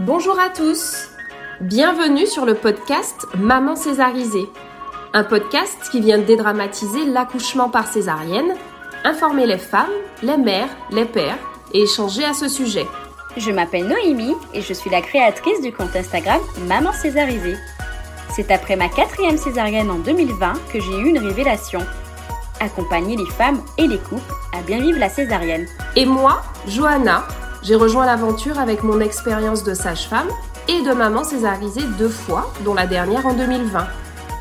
Bonjour à tous. Bienvenue sur le podcast Maman césarisée. Un podcast qui vient dédramatiser l'accouchement par césarienne, informer les femmes, les mères, les pères et échanger à ce sujet. Je m'appelle Noémie et je suis la créatrice du compte Instagram Maman Césarisée. C'est après ma quatrième césarienne en 2020 que j'ai eu une révélation. Accompagner les femmes et les couples à bien vivre la césarienne. Et moi, Johanna, j'ai rejoint l'aventure avec mon expérience de sage-femme et de maman césarisée deux fois, dont la dernière en 2020.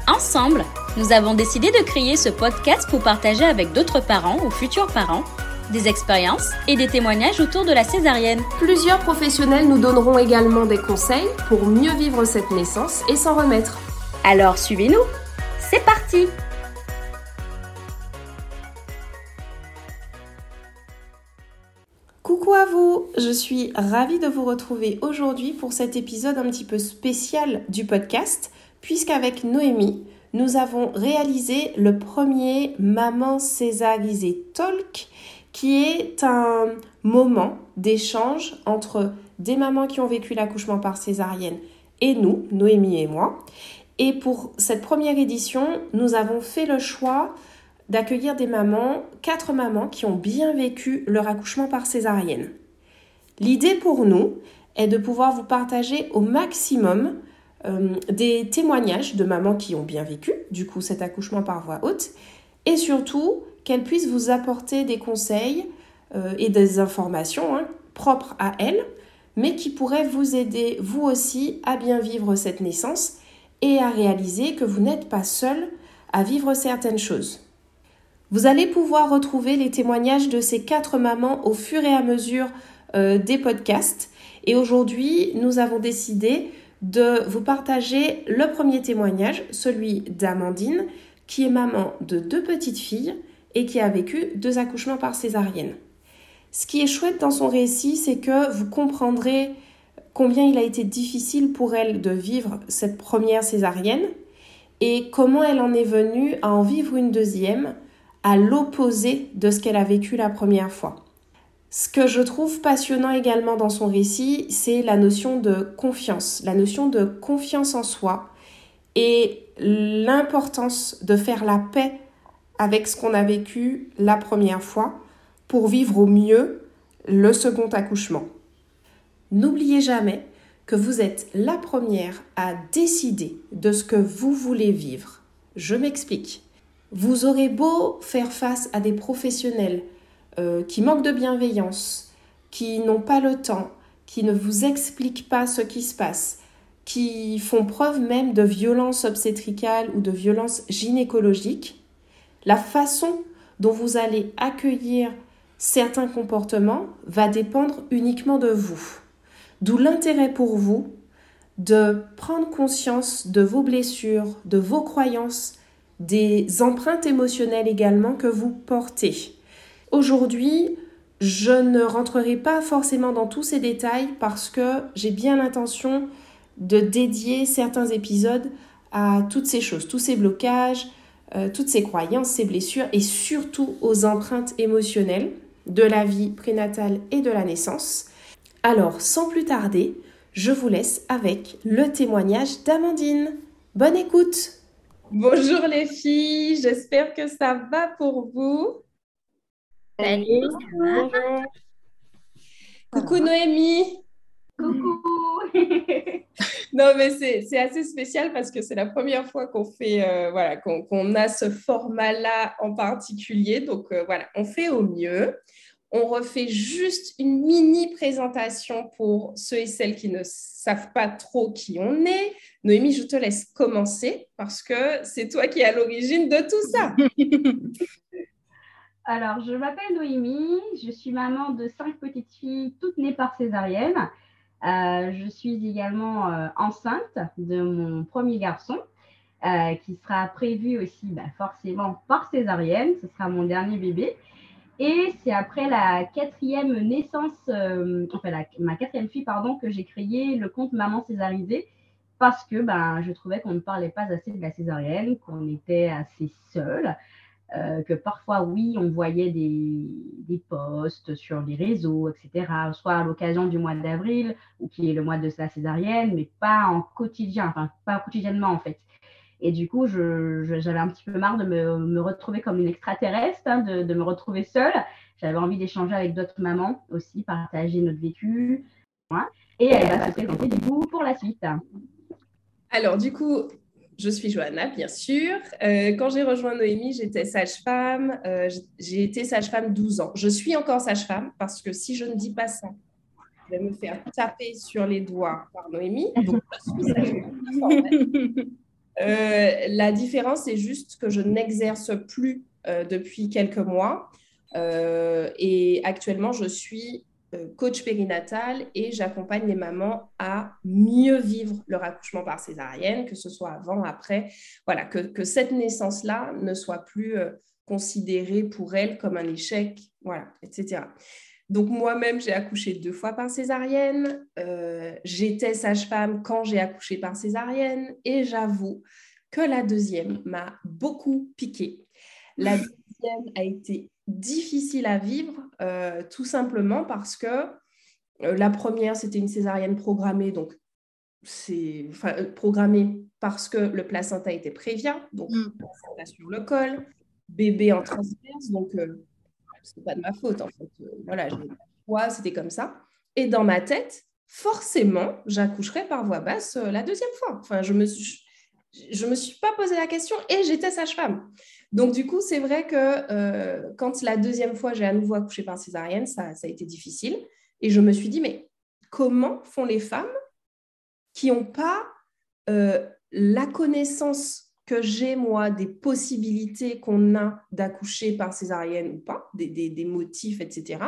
Ensemble, nous avons décidé de créer ce podcast pour partager avec d'autres parents ou futurs parents des expériences et des témoignages autour de la césarienne. Plusieurs professionnels nous donneront également des conseils pour mieux vivre cette naissance et s'en remettre. Alors suivez-nous, c'est parti Coucou à vous, je suis ravie de vous retrouver aujourd'hui pour cet épisode un petit peu spécial du podcast, puisqu'avec Noémie, nous avons réalisé le premier Maman Césarisée Talk qui est un moment d'échange entre des mamans qui ont vécu l'accouchement par césarienne et nous, Noémie et moi. Et pour cette première édition, nous avons fait le choix d'accueillir des mamans, quatre mamans qui ont bien vécu leur accouchement par césarienne. L'idée pour nous est de pouvoir vous partager au maximum euh, des témoignages de mamans qui ont bien vécu, du coup, cet accouchement par voie haute, et surtout qu'elle puisse vous apporter des conseils euh, et des informations hein, propres à elle, mais qui pourraient vous aider vous aussi à bien vivre cette naissance et à réaliser que vous n'êtes pas seul à vivre certaines choses. Vous allez pouvoir retrouver les témoignages de ces quatre mamans au fur et à mesure euh, des podcasts. Et aujourd'hui, nous avons décidé de vous partager le premier témoignage, celui d'Amandine, qui est maman de deux petites filles et qui a vécu deux accouchements par césarienne. Ce qui est chouette dans son récit, c'est que vous comprendrez combien il a été difficile pour elle de vivre cette première césarienne et comment elle en est venue à en vivre une deuxième à l'opposé de ce qu'elle a vécu la première fois. Ce que je trouve passionnant également dans son récit, c'est la notion de confiance, la notion de confiance en soi et l'importance de faire la paix avec ce qu'on a vécu la première fois pour vivre au mieux le second accouchement. N'oubliez jamais que vous êtes la première à décider de ce que vous voulez vivre. Je m'explique. Vous aurez beau faire face à des professionnels euh, qui manquent de bienveillance, qui n'ont pas le temps, qui ne vous expliquent pas ce qui se passe, qui font preuve même de violence obstétricale ou de violence gynécologique, la façon dont vous allez accueillir certains comportements va dépendre uniquement de vous. D'où l'intérêt pour vous de prendre conscience de vos blessures, de vos croyances, des empreintes émotionnelles également que vous portez. Aujourd'hui, je ne rentrerai pas forcément dans tous ces détails parce que j'ai bien l'intention de dédier certains épisodes à toutes ces choses, tous ces blocages, euh, toutes ces croyances, ces blessures et surtout aux empreintes émotionnelles de la vie prénatale et de la naissance. Alors, sans plus tarder, je vous laisse avec le témoignage d'Amandine. Bonne écoute Bonjour les filles, j'espère que ça va pour vous. Salut, bonjour. Coucou Noémie. Coucou. non, mais c'est assez spécial parce que c'est la première fois qu'on fait, euh, voilà, qu'on a ce format-là en particulier. Donc euh, voilà, on fait au mieux. On refait juste une mini présentation pour ceux et celles qui ne savent pas trop qui on est. Noémie, je te laisse commencer parce que c'est toi qui es à l'origine de tout ça. Alors, je m'appelle Noémie, je suis maman de cinq petites filles, toutes nées par césarienne. Euh, je suis également euh, enceinte de mon premier garçon, euh, qui sera prévu aussi bah, forcément par césarienne. Ce sera mon dernier bébé. Et c'est après la quatrième naissance, enfin ma quatrième fille, pardon, que j'ai créé le compte Maman Césarisée parce que ben, je trouvais qu'on ne parlait pas assez de la césarienne, qu'on était assez seul. euh, que parfois, oui, on voyait des, des, posts sur les réseaux, etc., soit à l'occasion du mois d'avril, ou qui est le mois de la césarienne, mais pas en quotidien, enfin, pas quotidiennement en fait. Et du coup, j'avais un petit peu marre de me, me retrouver comme une extraterrestre, hein, de, de, me retrouver seule. J'avais envie d'échanger avec d'autres mamans aussi, partager notre vécu. Et elle va se présenter du coup pour la suite. Alors, du coup, je suis Johanna, bien sûr. Euh, quand j'ai rejoint Noémie, j'étais sage-femme. Euh, j'ai été sage-femme 12 ans. Je suis encore sage-femme parce que si je ne dis pas ça, je vais me faire taper sur les doigts par Noémie. Donc, je suis sage-femme. Euh, la différence, c'est juste que je n'exerce plus depuis quelques mois. et actuellement, je suis euh, coach périnatal et j'accompagne les mamans à mieux vivre leur accouchement par césarienne, que ce soit avant, après. Voilà, que, cette naissance-là ne soit plus euh, considérée pour elles comme un échec, voilà, etc. Donc moi-même, j'ai accouché deux fois par césarienne. Euh, j'étais sage-femme quand j'ai accouché par césarienne et j'avoue que la deuxième m'a beaucoup piqué. La deuxième a été difficile à vivre, euh, tout simplement parce que euh, la première, c'était une césarienne programmée, donc c'est programmée parce que le placenta était prévient, donc mm. placenta sur le col, bébé en transverse, donc c'est pas de ma faute en fait. voilà, c'était comme ça. Et dans ma tête, forcément, j'accoucherai par voie basse la deuxième fois. Enfin, je me je me suis pas posé la question et j'étais sage-femme. Donc, du coup, c'est vrai que euh, quand la deuxième fois, j'ai à nouveau accouché par césarienne, ça, a été difficile. Et je me suis dit, mais comment font les femmes qui n'ont pas euh, la connaissance que j'ai, moi, des possibilités qu'on a d'accoucher par césarienne ou pas, des, motifs, etc.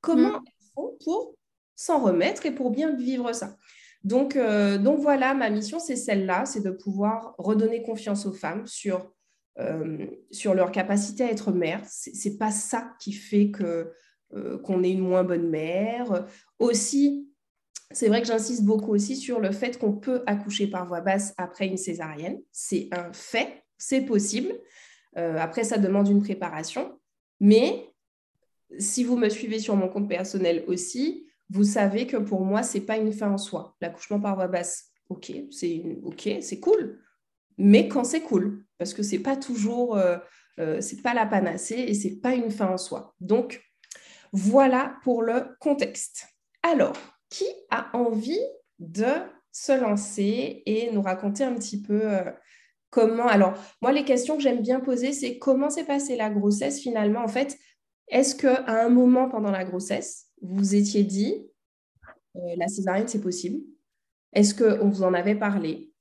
Comment mm. elles font pour s'en remettre et pour bien vivre ça? Donc, euh, donc voilà, ma mission, c'est celle-là, c'est de pouvoir redonner confiance aux femmes sur euh, sur leur capacité à être mère. Ce n'est pas ça qui fait que euh, qu'on est une moins bonne mère. Aussi, c'est vrai que j'insiste beaucoup aussi sur le fait qu'on peut accoucher par voie basse après une césarienne. C'est un fait, c'est possible. Euh, après, ça demande une préparation. Mais si vous me suivez sur mon compte personnel aussi, vous savez que pour moi, ce n'est pas une fin en soi. L'accouchement par voie basse, ok, c'est cool mais quand c'est cool, parce que c'est pas toujours, euh, euh, c'est pas la panacée et c'est pas une fin en soi. Donc voilà pour le contexte. Alors, qui a envie de se lancer et nous raconter un petit peu euh, comment Alors, moi, les questions que j'aime bien poser, c'est comment s'est passée la grossesse finalement? En fait, est-ce qu'à un moment pendant la grossesse, vous étiez dit la césarienne, c'est possible? Est-ce qu'on vous en avait parlé?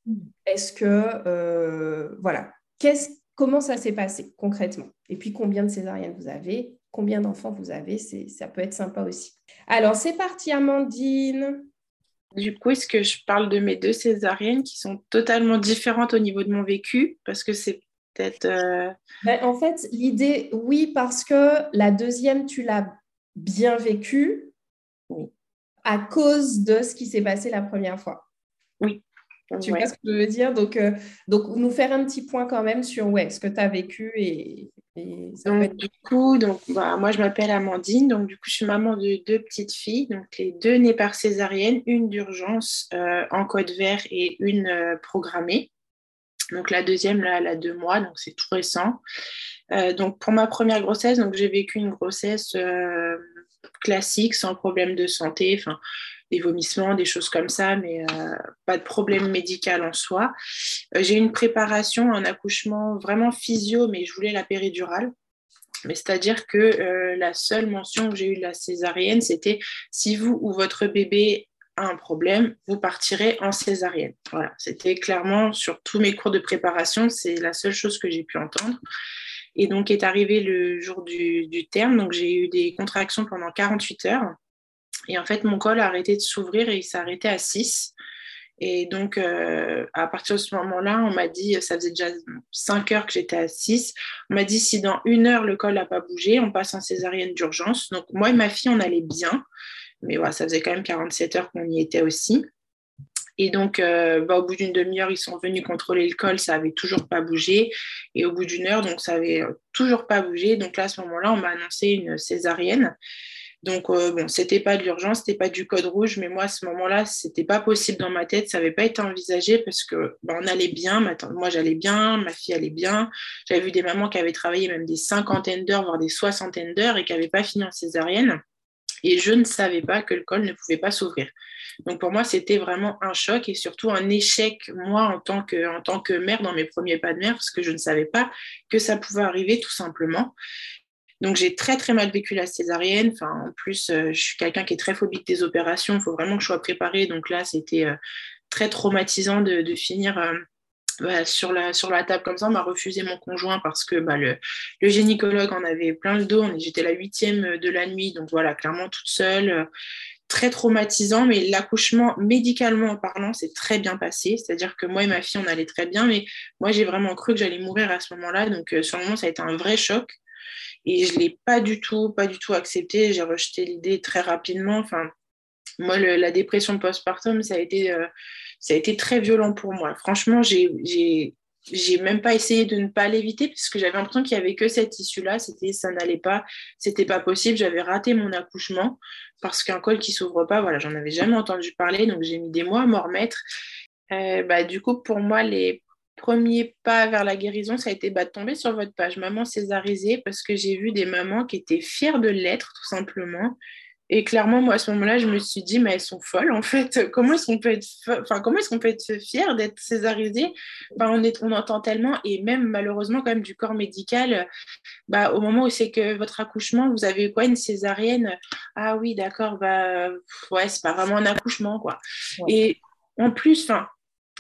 Est-ce que, euh, voilà, comment ça s'est passé concrètement? Et puis, combien de césariennes vous avez? Combien d'enfants vous avez Ça peut être sympa aussi. Alors, c'est parti, Amandine. Du coup, est-ce que je parle de mes deux césariennes qui sont totalement différentes au niveau de mon vécu? Parce que c'est peut-être... Euh, ben, en fait, l'idée, oui, parce que la deuxième, tu l'as bien vécue à cause de ce qui s'est passé la première fois. Oui. Tu vois ce que je veux dire? Donc, euh, donc, nous faire un petit point quand même sur ouais, ce que tu as vécu et, Du coup, donc, bah, moi, je m'appelle Amandine. Donc, du coup, je suis maman de deux petites filles. Donc, les deux nées par césarienne, une d'urgence euh, en code vert et une euh, programmée. Donc, la deuxième, là, elle a deux mois. Donc, c'est tout récent. donc, pour ma première grossesse, donc, j'ai vécu une grossesse classique, sans problème de santé. Enfin, des vomissements, des choses comme ça, mais euh, pas de problème médical en soi. Euh, j'ai une préparation, un accouchement vraiment physio, mais je voulais la péridurale. Mais c'est-à-dire que euh, la seule mention que j'ai eue de la césarienne, c'était si vous ou votre bébé a un problème, vous partirez en césarienne. Voilà, c'était clairement sur tous mes cours de préparation, c'est la seule chose que j'ai pu entendre. Et donc est arrivé le jour du, du terme, donc j'ai eu des contractions pendant 48 heures. Et en fait, mon col a arrêté de s'ouvrir et il s'est arrêté à 6. Et donc, euh, à partir de ce moment-là, on m'a dit, ça faisait déjà 5 heures que j'étais à 6. On m'a dit, si dans une heure, le col n'a pas bougé, on passe en césarienne d'urgence. Donc, moi et ma fille, on allait bien. Mais voilà, ça faisait quand même 47 heures qu'on y était aussi. Et donc, euh, bah, au bout d'une demi-heure, ils sont venus contrôler le col, ça avait toujours pas bougé. Et au bout d'une heure, donc ça avait toujours pas bougé. Donc là, à ce moment-là, on m'a annoncé une césarienne. Donc, euh, bon, c'était pas de l'urgence, c'était pas du code rouge, mais moi, à ce moment-là, c'était pas possible dans ma tête, ça n'avait pas été envisagé parce que bah, on allait bien, moi j'allais bien, ma fille allait bien. J'avais vu des mamans qui avaient travaillé même des cinquantaines d'heures, voire des soixantaines d'heures et qui n'avaient pas fini en césarienne. Et je ne savais pas que le col ne pouvait pas s'ouvrir. Donc pour moi, c'était vraiment un choc et surtout un échec, moi, en tant, que, en tant que mère, dans mes premiers pas de mère, parce que je ne savais pas que ça pouvait arriver tout simplement. Donc j'ai très très mal vécu la césarienne. En plus, euh, je suis quelqu'un qui est très phobique des opérations. Il faut vraiment que je sois préparée. Donc là, c'était euh, très traumatisant de, finir euh, bah, sur, la, table comme ça. On m'a refusé mon conjoint parce que bah, le, gynécologue en avait plein le dos. J'étais la huitième de la nuit. Donc voilà, clairement toute seule très traumatisant, mais l'accouchement, médicalement en parlant, c'est très bien passé. C'est-à-dire que moi et ma fille, on allait très bien, mais moi, j'ai vraiment cru que j'allais mourir à ce moment-là. Donc, sur le moment, ça a été un vrai choc. Et je l'ai pas du tout, pas du tout accepté. J'ai rejeté l'idée très rapidement. Enfin, moi, la dépression postpartum, ça a été, euh, ça a été très violent pour moi. Franchement, j'ai, j'ai, même pas essayé de ne pas l'éviter parce que j'avais l'impression qu'il n'y avait que cette issue-là. C'était, ça n'allait pas, c'était pas possible. J'avais raté mon accouchement parce qu'un col qui s'ouvre pas, voilà, j'en avais jamais entendu parler. Donc, j'ai mis des mois à m'en remettre. Euh, bah, du coup, pour moi, les premier pas vers la guérison, ça a été bah, de tomber sur votre page Maman Césarisée parce que j'ai vu des mamans qui étaient fières de l'être, tout simplement. Et clairement, moi, à ce moment-là, je me suis dit, mais elles sont folles, en fait. Comment est-ce qu'on peut être, enfin, comment est-ce qu'on peut être fier d'être césarisée? Enfin, on, est... on entend tellement, et même malheureusement, quand même, du corps médical, bah, au moment où c'est que votre accouchement, vous avez quoi, une césarienne? Ah oui, d'accord, bah, ouais, c'est pas vraiment un accouchement, quoi. Et en plus, enfin,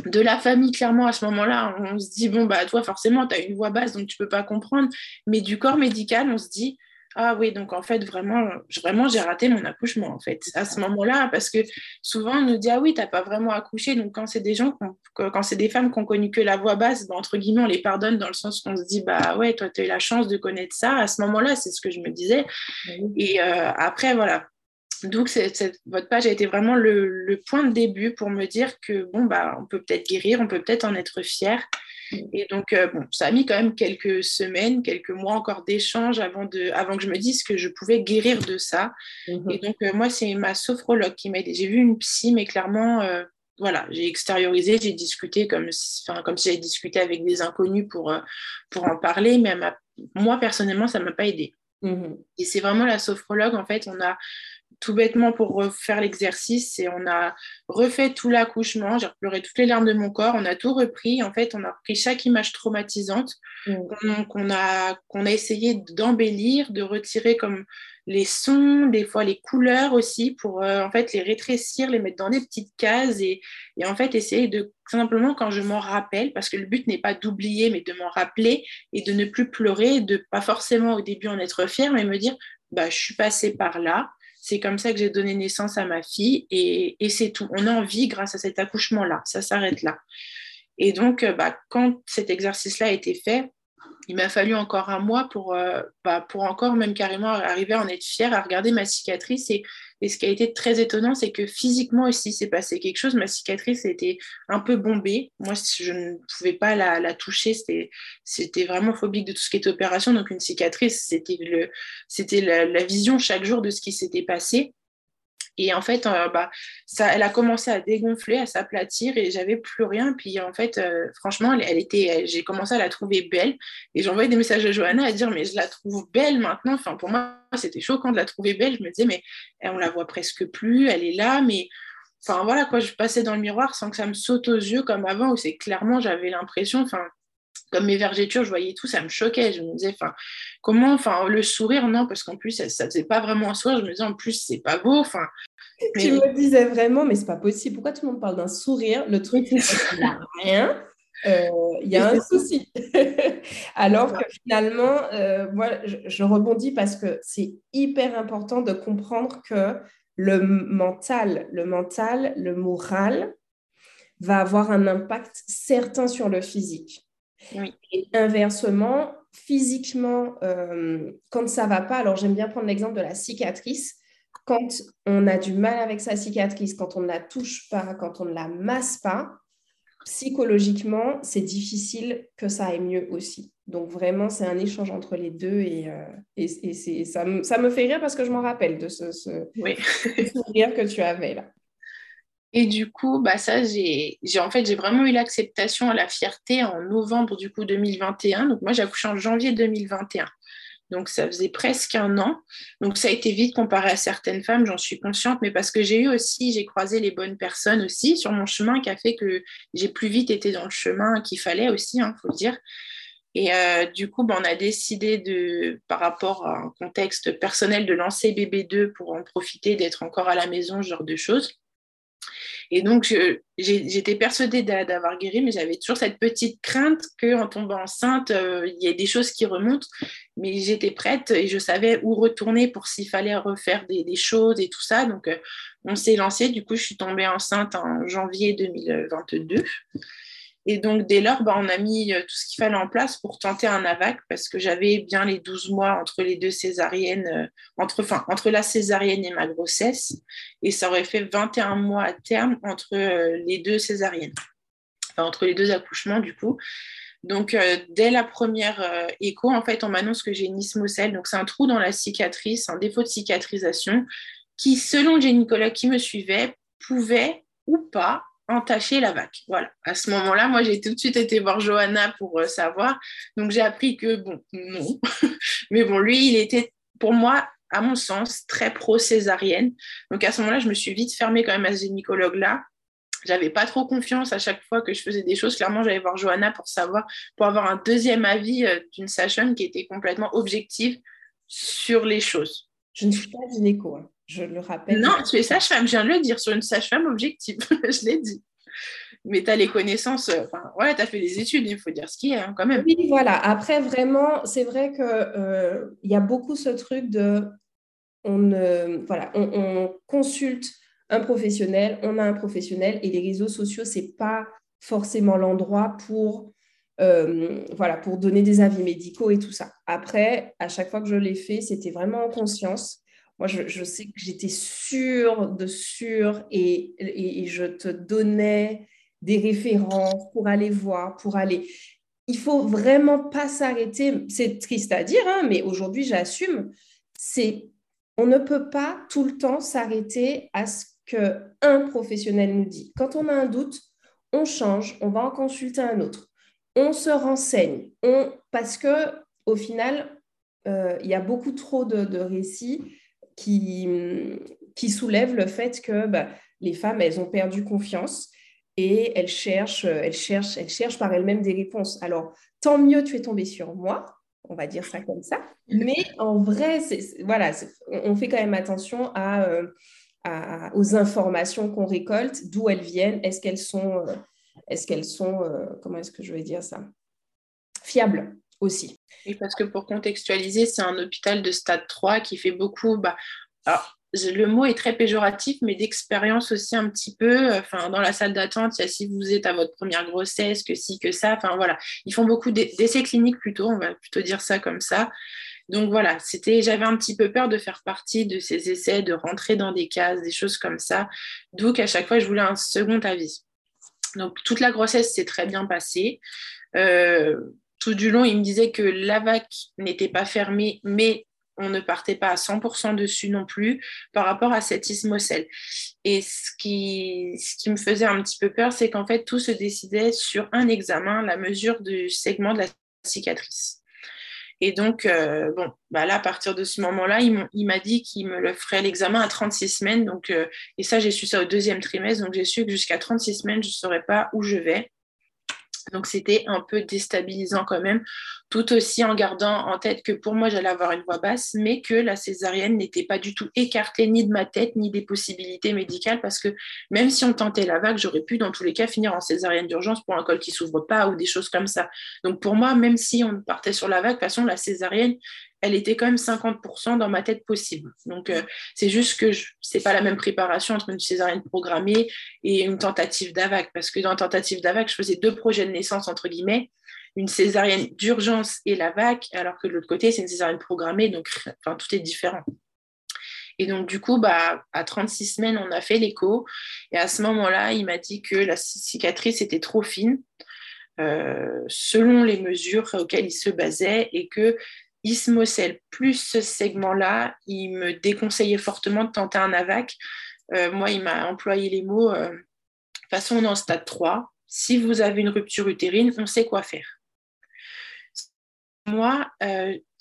de la famille, clairement, à ce moment-là, on se dit, bon, bah, toi, forcément, tu as une voix basse, donc tu peux pas comprendre. Mais du corps médical, on se dit, ah oui, donc en fait, vraiment, vraiment j'ai raté mon accouchement, en fait, à ce moment-là, parce que souvent, on nous dit, ah oui, tu n'as pas vraiment accouché. Donc, quand c'est des gens, quand c'est des femmes qui ont connu que la voix basse, bah, entre guillemets, on les pardonne dans le sens qu'on se dit, bah ouais, toi, tu as eu la chance de connaître ça. À ce moment-là, c'est ce que je me disais. Et euh, après, voilà, donc, votre page a été vraiment le, point de début pour me dire que bon, bah, on peut peut-être guérir, on peut peut-être en être fier. Et donc, euh, bon, ça a mis quand même quelques semaines, quelques mois encore d'échanges avant, avant que je me dise que je pouvais guérir de ça. Mhm. Et donc, euh, moi, c'est ma sophrologue qui m'a aidé. J'ai vu une psy, mais clairement, euh, voilà, j'ai extériorisé, j'ai discuté comme, comme si j'avais discuté avec des inconnus pour, pour en parler, mais moi, personnellement, ça ne m'a pas aidé. Mhm. Et c'est vraiment la sophrologue, en fait, on a tout bêtement pour refaire l'exercice et on a refait tout l'accouchement. J'ai pleuré toutes les larmes de mon corps. On a tout repris. En fait, on a repris chaque image traumatisante mm. qu'on a, qu'on a essayé d'embellir, de retirer comme les sons, des fois les couleurs aussi, pour euh, en fait les rétrécir, les mettre dans des petites cases et, et en fait essayer de simplement quand je m'en rappelle, parce que le but n'est pas d'oublier, mais de m'en rappeler et de ne plus pleurer, de pas forcément au début en être fier, mais me dire bah, je suis passée par là, c'est comme ça que j'ai donné naissance à ma fille et, c'est tout. On a envie grâce à cet accouchement-là. Ça s'arrête là. Et donc, euh, bah, quand cet exercice-là a été fait, il m'a fallu encore un mois pour, euh, bah, pour encore même carrément arriver à en être fière, à regarder ma cicatrice. Et, ce qui a été très étonnant, c'est que physiquement aussi, s'est passé quelque chose. Ma cicatrice était un peu bombée. Moi, je ne pouvais pas la, la toucher. C'était vraiment phobique de tout ce qui était opération. Donc, une cicatrice, c'était la, la vision chaque jour de ce qui s'était passé. Et en fait, euh, bah, ça, elle a commencé à dégonfler, à s'aplatir et j'avais plus rien. Puis en fait, euh, franchement, elle, était, j'ai commencé à la trouver belle. Et j'envoyais des messages à Johanna à dire, mais je la trouve belle maintenant. Enfin, pour moi, c'était choquant de la trouver belle. Je me disais, mais eh, on la voit presque plus, elle est là, mais enfin voilà quoi, je passais dans le miroir sans que ça me saute aux yeux comme avant, où c'est clairement, j'avais l'impression, enfin, comme mes vergetures, je voyais tout, ça me choquait. Je me disais, enfin, comment, enfin, le sourire, non, parce qu'en plus, ça, ne faisait pas vraiment un sourire. Je me disais, en plus, c'est pas beau. Enfin, tu me disais vraiment, mais c'est pas possible. Pourquoi tout le monde parle d'un sourire? Le truc, c'est qu'il n'y a rien. Euh, il y a un souci. Alors que finalement, euh, moi, je, rebondis parce que c'est hyper important de comprendre que le mental, le mental, le moral va avoir un impact certain sur le physique. Et inversement, physiquement, euh, quand ça va pas, alors j'aime bien prendre l'exemple de la cicatrice. quand on a du mal avec sa cicatrice, quand on ne la touche pas, quand on ne la masse pas, psychologiquement, c'est difficile que ça aille mieux aussi. Donc vraiment, c'est un échange entre les deux et, euh, et, ça, me, ça, me fait rire parce que je m'en rappelle de ce, ce, oui. sourire que tu avais là. Et du coup, bah ça, j'ai, en fait, j'ai vraiment eu l'acceptation, la fierté en novembre du coup 2021. Donc moi, j'ai accouché en janvier 2021. Donc ça faisait presque un an. Donc ça a été vite comparé à certaines femmes, j'en suis consciente, mais parce que j'ai eu aussi, j'ai croisé les bonnes personnes aussi sur mon chemin qui a fait que j'ai plus vite été dans le chemin qu'il fallait aussi, il hein, faut le dire. Et euh, du coup, ben, on a décidé de, par rapport à un contexte personnel, de lancer BB2 pour en profiter, d'être encore à la maison, ce genre de choses. Et donc, j'étais persuadée d'avoir guéri, mais j'avais toujours cette petite crainte qu'en tombant enceinte, euh, il y ait des choses qui remontent. Mais j'étais prête et je savais où retourner pour s'il fallait refaire des, choses et tout ça. Donc, euh, on s'est lancé. Du coup, je suis tombée enceinte en janvier 2022. Et donc, dès lors, bah, on a mis euh, tout ce qu'il fallait en place pour tenter un AVAC parce que j'avais bien les 12 mois entre les deux césariennes, euh, entre, la césarienne et ma grossesse. Et ça aurait fait 21 mois à terme entre euh, les deux césariennes, entre les deux accouchements, du coup. Donc, dès la première écho, en fait, on m'annonce que j'ai une ismocèle. Donc, c'est un trou dans la cicatrice, un défaut de cicatrisation qui, selon le gynécologue qui me suivait, pouvait ou pas entacher la vague. Voilà. À ce moment-là, moi, j'ai tout de suite été voir Johanna pour euh, savoir. Donc, j'ai appris que, bon, non. Mais bon, lui, il était, pour moi, à mon sens, très pro-césarienne. Donc, à ce moment-là, je me suis vite fermée quand même à ce gynécologue-là. J'avais pas trop confiance à chaque fois que je faisais des choses. Clairement, j'allais voir Johanna pour savoir, pour avoir un deuxième avis euh, d'une sage qui était complètement objective sur les choses. Je ne suis pas gynéco. Hein je le rappelle. Non, tu es sage-femme, je viens de le dire, sur une sage-femme objective, je l'ai dit. Mais tu as les connaissances, euh, enfin, ouais, tu as fait des études, il faut dire ce qui est, hein, quand même. Oui, voilà. Après, vraiment, c'est vrai qu'il euh, y a beaucoup ce truc de. On, voilà, on, consulte un professionnel, on a un professionnel, et les réseaux sociaux, ce n'est pas forcément l'endroit pour. Euh, voilà, pour donner des avis médicaux et tout ça. Après, à chaque fois que je l'ai fait, c'était vraiment en conscience. Moi, je, sais que j'étais sûre de sûre et, et, je te donnais des références pour aller voir, pour aller. Il faut vraiment pas s'arrêter. C'est triste à dire, hein, mais aujourd'hui, j'assume. C'est on ne peut pas tout le temps s'arrêter à ce qu'un professionnel nous dit. Quand on a un doute, on change, on va en consulter un autre, on se renseigne, on, parce que au final, euh, il y a beaucoup trop de récits qui, qui soulève le fait que bah, les femmes, elles ont perdu confiance et elles cherchent, elles cherchent, elles cherchent par elles-mêmes des réponses. Alors, tant mieux, tu es tombée sur moi, on va dire ça comme ça. Mais en vrai, voilà, on fait quand même attention euh, à, aux informations qu'on récolte, d'où elles viennent, est-ce qu'elles sont, euh, est-ce sont, euh, comment est-ce que je vais dire ça, fiables aussi. Et parce que pour contextualiser, c'est un hôpital de stade 3 qui fait beaucoup. Bah, alors, le mot est très péjoratif, mais d'expérience aussi un petit peu. Enfin, dans la salle d'attente, il y a si vous êtes à votre première grossesse, que si, que ça. Enfin, voilà. Ils font beaucoup d'essais cliniques plutôt, on va plutôt dire ça comme ça. Donc voilà, c'était, j'avais un petit peu peur de faire partie de ces essais, de rentrer dans des cases, des choses comme ça. D'où qu'à chaque fois, je voulais un second avis. Donc toute la grossesse s'est très bien passée. Euh, tout du long, il me disait que la vac n'était pas fermée, mais on ne partait pas à 100% dessus non plus par rapport à cette ismocèle. Et ce qui, ce qui me faisait un petit peu peur, c'est qu'en fait, tout se décidait sur un examen, la mesure du segment de la cicatrice. Et donc, euh, bon, bah là, à partir de ce moment-là, il m'a dit qu'il me le ferait l'examen à 36 semaines. Donc, euh, et ça, j'ai su ça au deuxième trimestre. Donc, j'ai su que jusqu'à 36 semaines, je ne saurais pas où je vais. Donc c'était un peu déstabilisant quand même, tout aussi en gardant en tête que pour moi j'allais avoir une voix basse, mais que la césarienne n'était pas du tout écartée ni de ma tête ni des possibilités médicales, parce que même si on tentait la vague, j'aurais pu dans tous les cas finir en césarienne d'urgence pour un col qui s'ouvre pas ou des choses comme ça. Donc pour moi, même si on partait sur la vague, de toute façon la césarienne, elle était quand même 50% dans ma tête possible. Donc, euh, c'est juste que ce n'est pas la même préparation entre une césarienne programmée et une tentative d'AVAC. Parce que dans la tentative d'AVAC, je faisais deux projets de naissance, entre guillemets, une césarienne d'urgence et l'AVAC, alors que de l'autre côté, c'est une césarienne programmée, donc tout est différent. Et donc, du coup, bah, à 36 semaines, on a fait l'écho. Et à ce moment-là, il m'a dit que la cicatrice était trop fine, euh, selon les mesures auxquelles il se basait, et que Ismocel plus ce segment-là, il me déconseillait fortement de tenter un AVAC. Euh, moi, il m'a employé les mots euh, de toute façon, on est en stade 3. Si vous avez une rupture utérine, on sait quoi faire. Moi,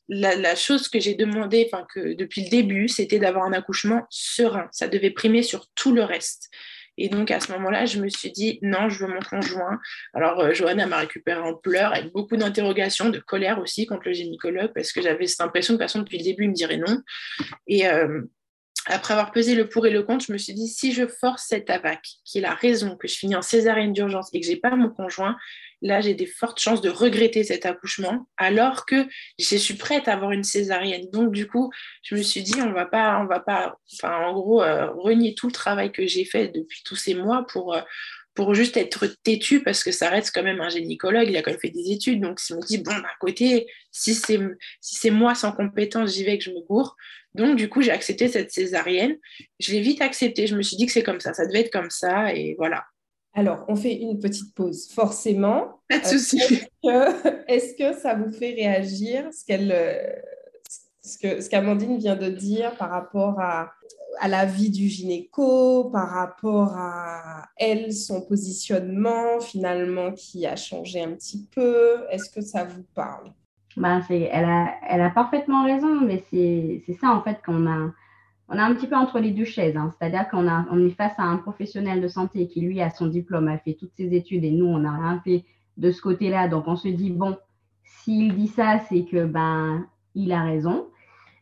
la, chose que j'ai demandé que depuis le début, c'était d'avoir un accouchement serein. Ça devait primer sur tout le reste. Et donc, à ce moment-là, je me suis dit, non, je veux mon conjoint. Alors, euh, Johanna m'a récupéré en pleurs, avec beaucoup d'interrogations, de colère aussi contre le gynécologue, parce que j'avais cette impression que, de toute façon, depuis le début, me dirait non. Et euh, après avoir pesé le pour et le contre, je me suis dit, si je force cette AVAC, qui est la raison que je finis en césarienne d'urgence et que je n'ai pas mon conjoint, là, j'ai des fortes chances de regretter cet accouchement, alors que je suis prête à avoir une césarienne. Donc, du coup, je me suis dit, on va pas, on va pas, enfin, en gros, euh, renier tout le travail que j'ai fait depuis tous ces mois pour, euh, pour juste être têtu, parce que ça reste quand même un gynécologue, il a quand même fait des études. Donc, si on me dit, bon, d'un côté, si c'est si moi sans compétence, j'y vais que je me bourre. Donc, du coup, j'ai accepté cette césarienne. Je l'ai vite accepté. Je me suis dit que c'est comme ça, ça devait être comme ça, et voilà. Alors, on fait une petite pause, forcément. Pas de souci. Est-ce que, ça vous fait réagir ce qu'elle, euh, ce que ce qu'Amandine vient de dire par rapport à, la vie du gynéco, par rapport à elle, son positionnement finalement qui a changé un petit peu Est-ce que ça vous parle? Ben, elle, a, elle a parfaitement raison, mais c'est ça en fait qu'on a on est un petit peu entre les deux chaises. Hein. C'est-à-dire qu'on on est face à un professionnel de santé qui, lui, a son diplôme, a fait toutes ses études et nous, on n'a rien fait de ce côté-là. Donc, on se dit, bon, s'il dit ça, c'est que, ben, il a raison.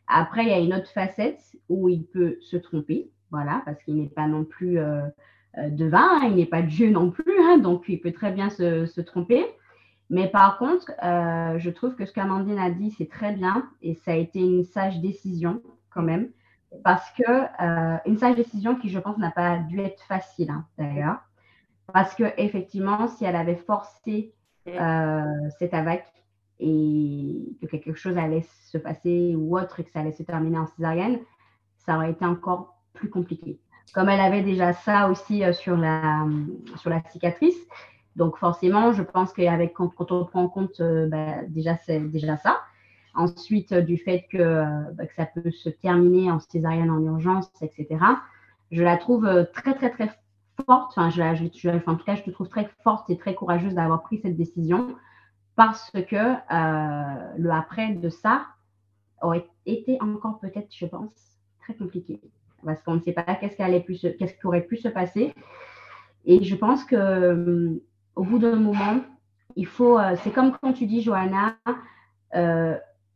Après, il y a une autre facette où il peut se tromper, voilà, parce qu'il n'est pas non plus euh, euh devin, hein, il n'est pas Dieu non plus, hein, donc il peut très bien se, tromper. Mais par contre, euh, je trouve que ce qu'Amandine a dit, c'est très bien et ça a été une sage décision quand même parce que euh, une sage décision qui, je pense, n'a pas dû être facile hein, d'ailleurs, parce que effectivement, si elle avait forcé euh, cette AVAC et que quelque chose allait se passer ou autre et que ça allait se terminer en césarienne, ça aurait été encore plus compliqué. Comme elle avait déjà ça aussi euh, sur, la, sur la cicatrice, donc forcément, je pense qu'avec quand, quand, on prend en compte bah, déjà déjà ça, Ensuite, euh, du fait euh, bah, que, ça peut se terminer en césarienne en urgence, etc. Je la trouve euh, très, très, très forte. Enfin, je, en tout cas, je te trouve très forte et très courageuse d'avoir pris cette décision parce que le après de ça aurait été encore peut-être, je pense, très compliqué. Parce qu'on ne sait pas qu'est-ce, qu'est-ce qui aurait pu se passer. Et je pense que au bout d'un moment, il faut, c'est comme quand tu dis, Johanna,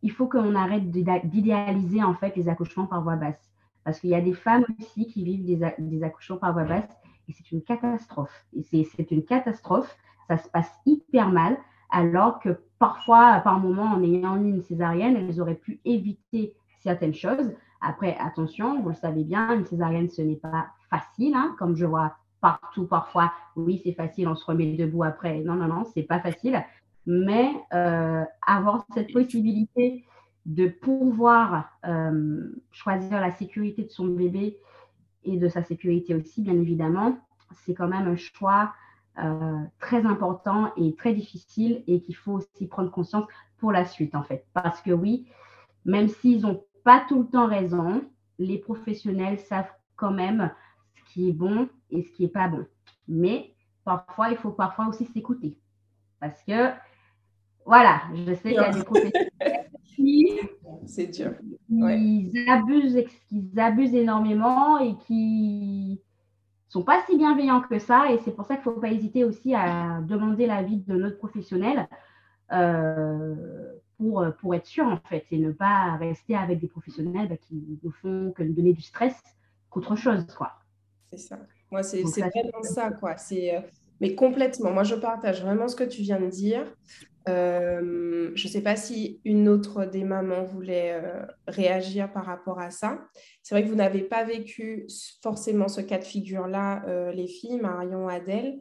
il faut qu'on arrête d'idéaliser en fait les accouchements par voie basse. Parce qu'il y a des femmes aussi qui vivent des, accouchements par voie basse et c'est une catastrophe. C'est une catastrophe. Ça se passe hyper mal. Alors que parfois, par moment, en ayant une césarienne, elles auraient pu éviter certaines choses. Après, attention, vous le savez bien, une césarienne, ce n'est pas facile, hein, comme je vois partout parfois. Oui, c'est facile, on se remet debout après. Non, non, non, c'est pas facile mais euh, avoir cette possibilité de pouvoir euh, choisir la sécurité de son bébé et de sa sécurité aussi, bien évidemment, c'est quand même un choix très important et très difficile et qu'il faut aussi prendre conscience pour la suite, en fait. Parce que oui, même s'ils n'ont pas tout le temps raison, les professionnels savent quand même ce qui est bon et ce qui n'est pas bon. Mais parfois, il faut parfois aussi s'écouter. Parce que voilà, je sais qu'il y a des professionnels qui, c'est dur. Ils, abusent, ils abusent énormément et qui sont pas si bienveillants que ça. Et c'est pour ça qu'il ne faut pas hésiter aussi à demander l'avis de notre professionnel euh, pour, pour être sûr, en fait, et ne pas rester avec des professionnels bah, qui ne font que nous donner du stress qu'autre chose, quoi. C'est ça. Moi, c'est vraiment ça, quoi. C'est, euh, mais complètement. Moi, je partage vraiment ce que tu viens de dire. Euh, je ne sais pas si une autre des mamans voulait euh, réagir par rapport à ça. C'est vrai que vous n'avez pas vécu forcément ce cas de figure-là, euh, les filles, Marion, Adèle.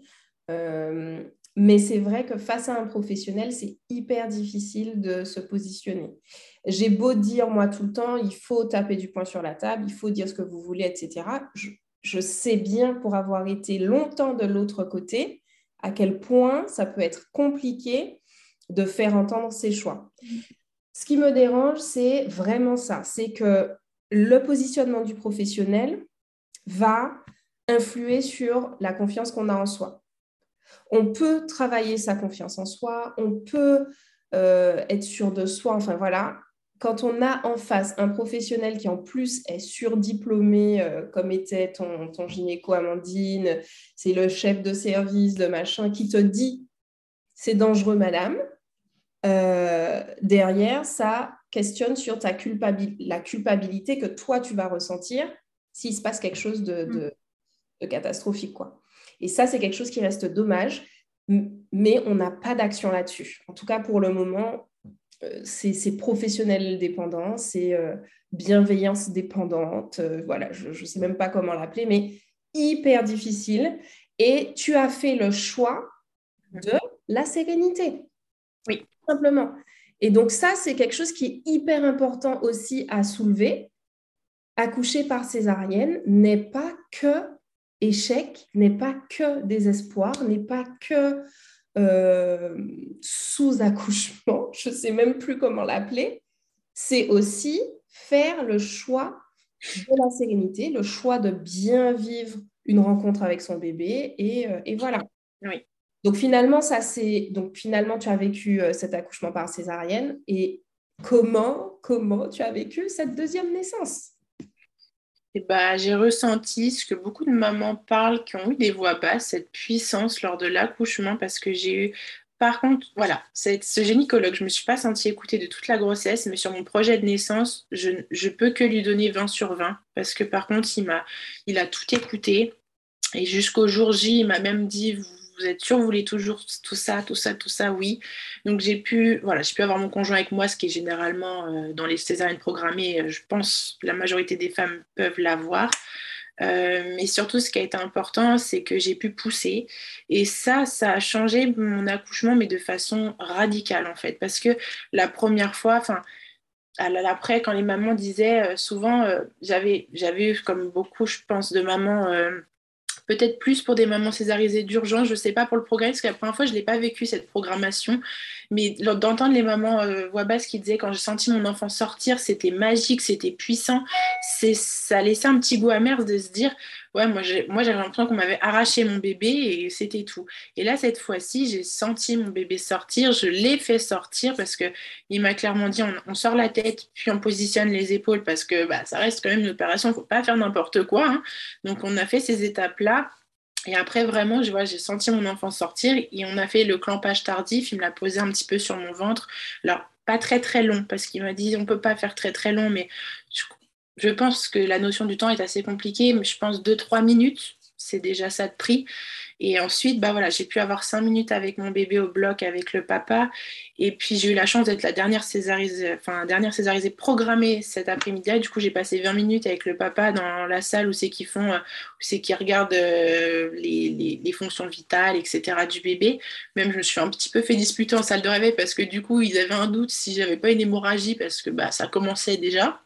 mais c'est vrai que face à un professionnel, c'est hyper difficile de se positionner. J'ai beau dire, moi, tout le temps, il faut taper du poing sur la table, il faut dire ce que vous voulez, etc. Je, sais bien, pour avoir été longtemps de l'autre côté, à quel point ça peut être compliqué de faire entendre ses choix. Ce qui me dérange, c'est vraiment ça, c'est que le positionnement du professionnel va influer sur la confiance qu'on a en soi. On peut travailler sa confiance en soi, on peut euh, être sûr de soi, enfin voilà. Quand on a en face un professionnel qui en plus est surdiplômé, euh, comme était ton, ton gynéco Amandine, c'est le chef de service, de machin, qui te dit c'est dangereux madame, euh, derrière, ça questionne sur ta la culpabilité que toi, tu vas ressentir s'il se passe quelque chose de, de, de catastrophique. Quoi. Et ça, c'est quelque chose qui reste dommage, mais on n'a pas d'action là-dessus. En tout cas, pour le moment, euh, c'est professionnel dépendant, c'est euh, bienveillance dépendante, voilà, je ne sais même pas comment l'appeler, mais hyper difficile. Et tu as fait le choix de la sérénité. Oui. Simplement. Et donc ça, c'est quelque chose qui est hyper important aussi à soulever. Accoucher par césarienne n'est pas que échec n'est pas que désespoir, n'est pas que euh, sous-accouchement, je ne sais même plus comment l'appeler, c'est aussi faire le choix de la sérénité, le choix de bien vivre une rencontre avec son bébé et, euh, voilà. Oui. Donc finalement, ça c'est donc finalement tu as vécu euh, cet accouchement par césarienne et comment comment tu as vécu cette deuxième naissance? Bah, j'ai ressenti ce que beaucoup de mamans parlent qui ont eu des voix basses, cette puissance lors de l'accouchement, parce que j'ai eu. Par contre, voilà, ce gynécologue, je ne me suis pas sentie écoutée de toute la grossesse, mais sur mon projet de naissance, je ne peux que lui donner 20 sur 20, parce que par contre, il, m'a, il a tout écouté. Et jusqu'au jour J, il m'a même dit, êtes sûr, vous voulez toujours tout ça, tout ça, tout ça, oui. Donc j'ai pu, voilà, j'ai pu avoir mon conjoint avec moi, ce qui est généralement euh, dans les césariennes programmées, euh, je pense la majorité des femmes peuvent l'avoir. Euh, mais surtout, ce qui a été important, c'est que j'ai pu pousser. Et ça, ça a changé mon accouchement, mais de façon radicale, en fait. Parce que la première fois, enfin, après, quand les mamans disaient, souvent, j'avais, j'avais eu, comme beaucoup, je pense, de mamans peut-être plus pour des mamans césarisées d'urgence, je ne sais pas pour le programme, parce que la première fois, je ne l'ai pas vécu cette programmation. Mais d'entendre les mamans euh, voix basse qui disaient quand j'ai senti mon enfant sortir, c'était magique, c'était puissant, ça laissait un petit goût amer de se dire ouais, moi j'avais l'impression qu'on m'avait arraché mon bébé et c'était tout. Et là, cette fois-ci, j'ai senti mon bébé sortir, je l'ai fait sortir parce qu'il m'a clairement dit on, sort la tête, puis on positionne les épaules parce que bah, ça reste quand même une opération, il ne faut pas faire n'importe quoi. Hein. Donc on a fait ces étapes-là. Et après, vraiment, je vois, j'ai senti mon enfant sortir et on a fait le clampage tardif. Il me l'a posé un petit peu sur mon ventre. Alors, pas très très long parce qu'il m'a dit on ne peut pas faire très très long, mais je, pense que la notion du temps est assez compliquée. Mais je pense 2-3 minutes, c'est déjà ça de prix. Et ensuite, bah voilà, j'ai pu avoir cinq minutes avec mon bébé au bloc avec le papa. Et puis j'ai eu la chance d'être la dernière césarisée, enfin dernière programmée cet après-midi. Du coup, j'ai passé 20 minutes avec le papa dans la salle où c'est qu'ils font, c'est qu'ils regardent euh, les, les, fonctions vitales, etc. du bébé. Même je me suis un petit peu fait disputer en salle de réveil parce que du coup, ils avaient un doute si j'avais pas une hémorragie parce que bah ça commençait déjà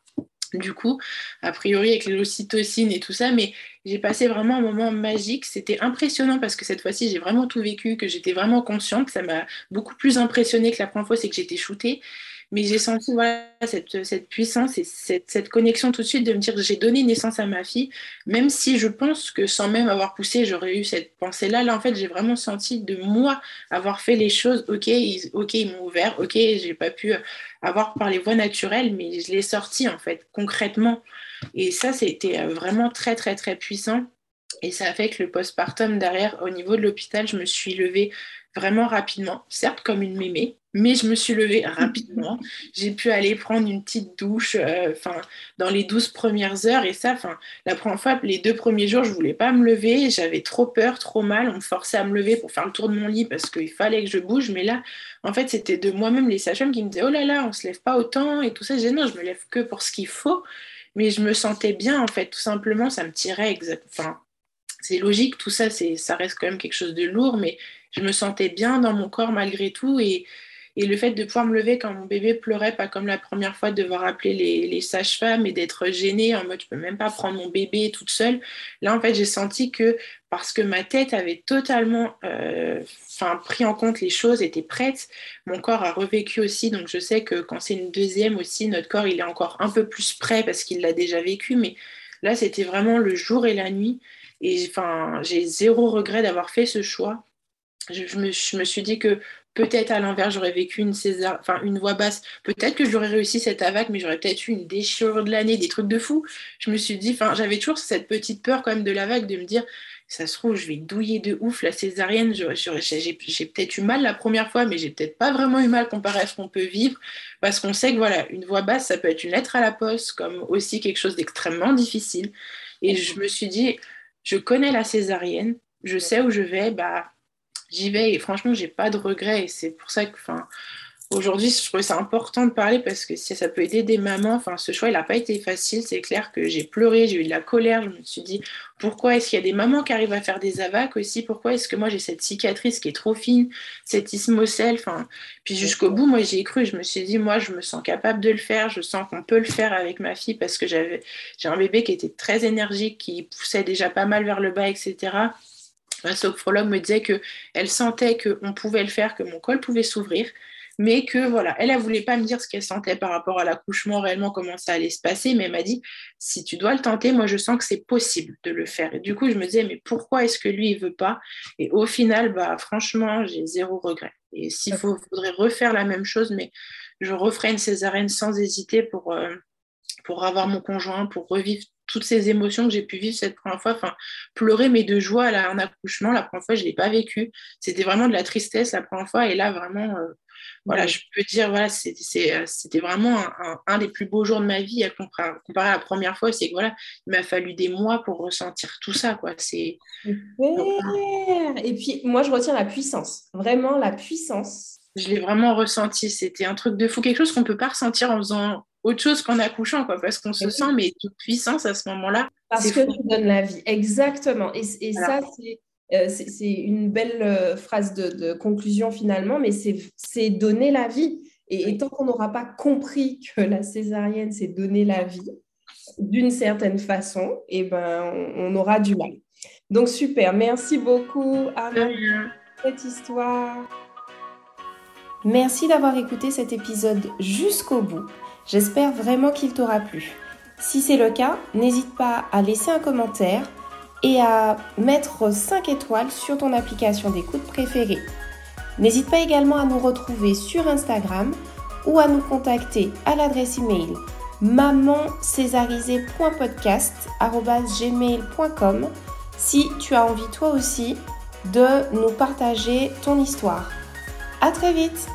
du coup, a priori avec l'ocytocine et tout ça, mais j'ai passé vraiment un moment magique. C'était impressionnant parce que cette fois-ci, j'ai vraiment tout vécu, que j'étais vraiment consciente. Ça m'a beaucoup plus impressionné que la première fois, c'est que j'étais shootée. Mais j'ai senti voilà, cette, puissance et cette, connexion tout de suite de me dire j'ai donné naissance à ma fille, même si je pense que sans même avoir poussé, j'aurais eu cette pensée-là. Là, en fait, j'ai vraiment senti de moi avoir fait les choses. Ok, ils, ok, ils m'ont ouvert. Ok, j'ai pas pu avoir par les voies naturelles, mais je l'ai sorti en fait concrètement. Et ça, c'était euh, vraiment très, très, très puissant. Et ça a fait que le postpartum derrière, au niveau de l'hôpital, je me suis levée vraiment rapidement, certes comme une mémé, mais je me suis levée rapidement. J'ai pu aller prendre une petite douche euh, enfin dans les douze premières heures. Et ça, la première fois, les deux premiers jours, je ne voulais pas me lever. J'avais trop peur, trop mal. On me forçait à me lever pour faire le tour de mon lit parce qu'il fallait que je bouge. Mais là, en fait, c'était de moi-même les sages-femmes qui me disaient Oh là là, on ne se lève pas autant et tout ça. Je disais Non, je me lève que pour ce qu'il faut. Mais je me sentais bien, en fait, tout simplement. Ça me tirait exactement c'est logique, tout ça, ça reste quand même quelque chose de lourd, mais je me sentais bien dans mon corps malgré tout. Et, et le fait de pouvoir me lever quand mon bébé pleurait, pas comme la première fois, de devoir appeler les, sages-femmes et d'être gênée en mode je peux même pas prendre mon bébé toute seule. Là, en fait, j'ai senti que parce que ma tête avait totalement euh, pris en compte les choses, était prête, mon corps a revécu aussi. Donc, je sais que quand c'est une deuxième aussi, notre corps, il est encore un peu plus prêt parce qu'il l'a déjà vécu. Mais là, c'était vraiment le jour et la nuit. Et enfin, j'ai zéro regret d'avoir fait ce choix. Je, me, je, me, suis dit que Peut-être à l'inverse, j'aurais vécu une césar... enfin une voix basse. Peut-être que j'aurais réussi cette AVAC, mais j'aurais peut-être eu une déchirure de l'année, des trucs de fou. Je me suis dit, enfin, j'avais toujours cette petite peur quand même de la vague, de me dire, ça se trouve, je vais douiller de ouf la césarienne. J'ai peut-être eu mal la première fois, mais j'ai peut-être pas vraiment eu mal comparé à ce qu'on peut vivre, parce qu'on sait que voilà, une voix basse, ça peut être une lettre à la poste, comme aussi quelque chose d'extrêmement difficile. Et je me suis dit, je connais la césarienne, je sais où je vais, bah j'y vais et franchement, j'ai pas de regrets. Et c'est pour ça que, enfin, aujourd'hui, je trouvais ça important de parler parce que si ça peut aider des mamans, enfin, ce choix, il n'a pas été facile. C'est clair que j'ai pleuré, j'ai eu de la colère. Je me suis dit, pourquoi est-ce qu'il y a des mamans qui arrivent à faire des avacs aussi? Pourquoi est-ce que moi, j'ai cette cicatrice qui est trop fine, cette ismocèle Enfin, puis jusqu'au bout, moi, j'y ai cru. Je me suis dit, moi, je me sens capable de le faire. Je sens qu'on peut le faire avec ma fille parce que j'avais, j'ai un bébé qui était très énergique, qui poussait déjà pas mal vers le bas, etc la sophrologue me disait qu'elle sentait qu'on pouvait le faire, que mon col pouvait s'ouvrir, mais que voilà, elle ne voulait pas me dire ce qu'elle sentait par rapport à l'accouchement, réellement comment ça allait se passer, mais elle m'a dit si tu dois le tenter, moi je sens que c'est possible de le faire. Et du coup, je me disais mais pourquoi est-ce que lui il veut pas? Et au final, bah franchement, j'ai zéro regret. Et s'il faudrait refaire la même chose, mais je referai une césarienne sans hésiter pour, euh, pour avoir mon conjoint, pour revivre toutes ces émotions que j'ai pu vivre cette première fois, enfin, pleurer, mais de joie à un accouchement, la première fois, je ne l'ai pas vécu. C'était vraiment de la tristesse la première fois, et là, vraiment, euh, voilà, je peux dire, voilà, euh, c'était vraiment un, des plus beaux jours de ma vie à comparer, à la première fois. C'est que voilà, il m'a fallu des mois pour ressentir tout ça, quoi. C'est. Et puis, moi, je retiens la puissance, vraiment la puissance. Je l'ai vraiment ressenti. C'était un truc de fou, quelque chose qu'on ne peut pas ressentir en faisant autre chose qu'en accouchant, quoi, parce qu'on se sent mais toute puissance à ce moment-là. Parce que tu donnes la vie, exactement. Et, et ça, euh, c'est une belle euh, phrase de, conclusion finalement, mais c'est donner la vie. Et, tant qu'on n'aura pas compris que la césarienne, c'est donner la vie d'une certaine façon, et eh ben, on, aura du mal. Donc super, merci beaucoup Anna pour cette histoire. Merci d'avoir écouté cet épisode jusqu'au bout. J'espère vraiment qu'il t'aura plu. Si c'est le cas, n'hésite pas à laisser un commentaire et à mettre 5 étoiles sur ton application d'écoute préférée. N'hésite pas également à nous retrouver sur Instagram ou à nous contacter à l'adresse email gmail.com si tu as envie toi aussi de nous partager ton histoire. À très vite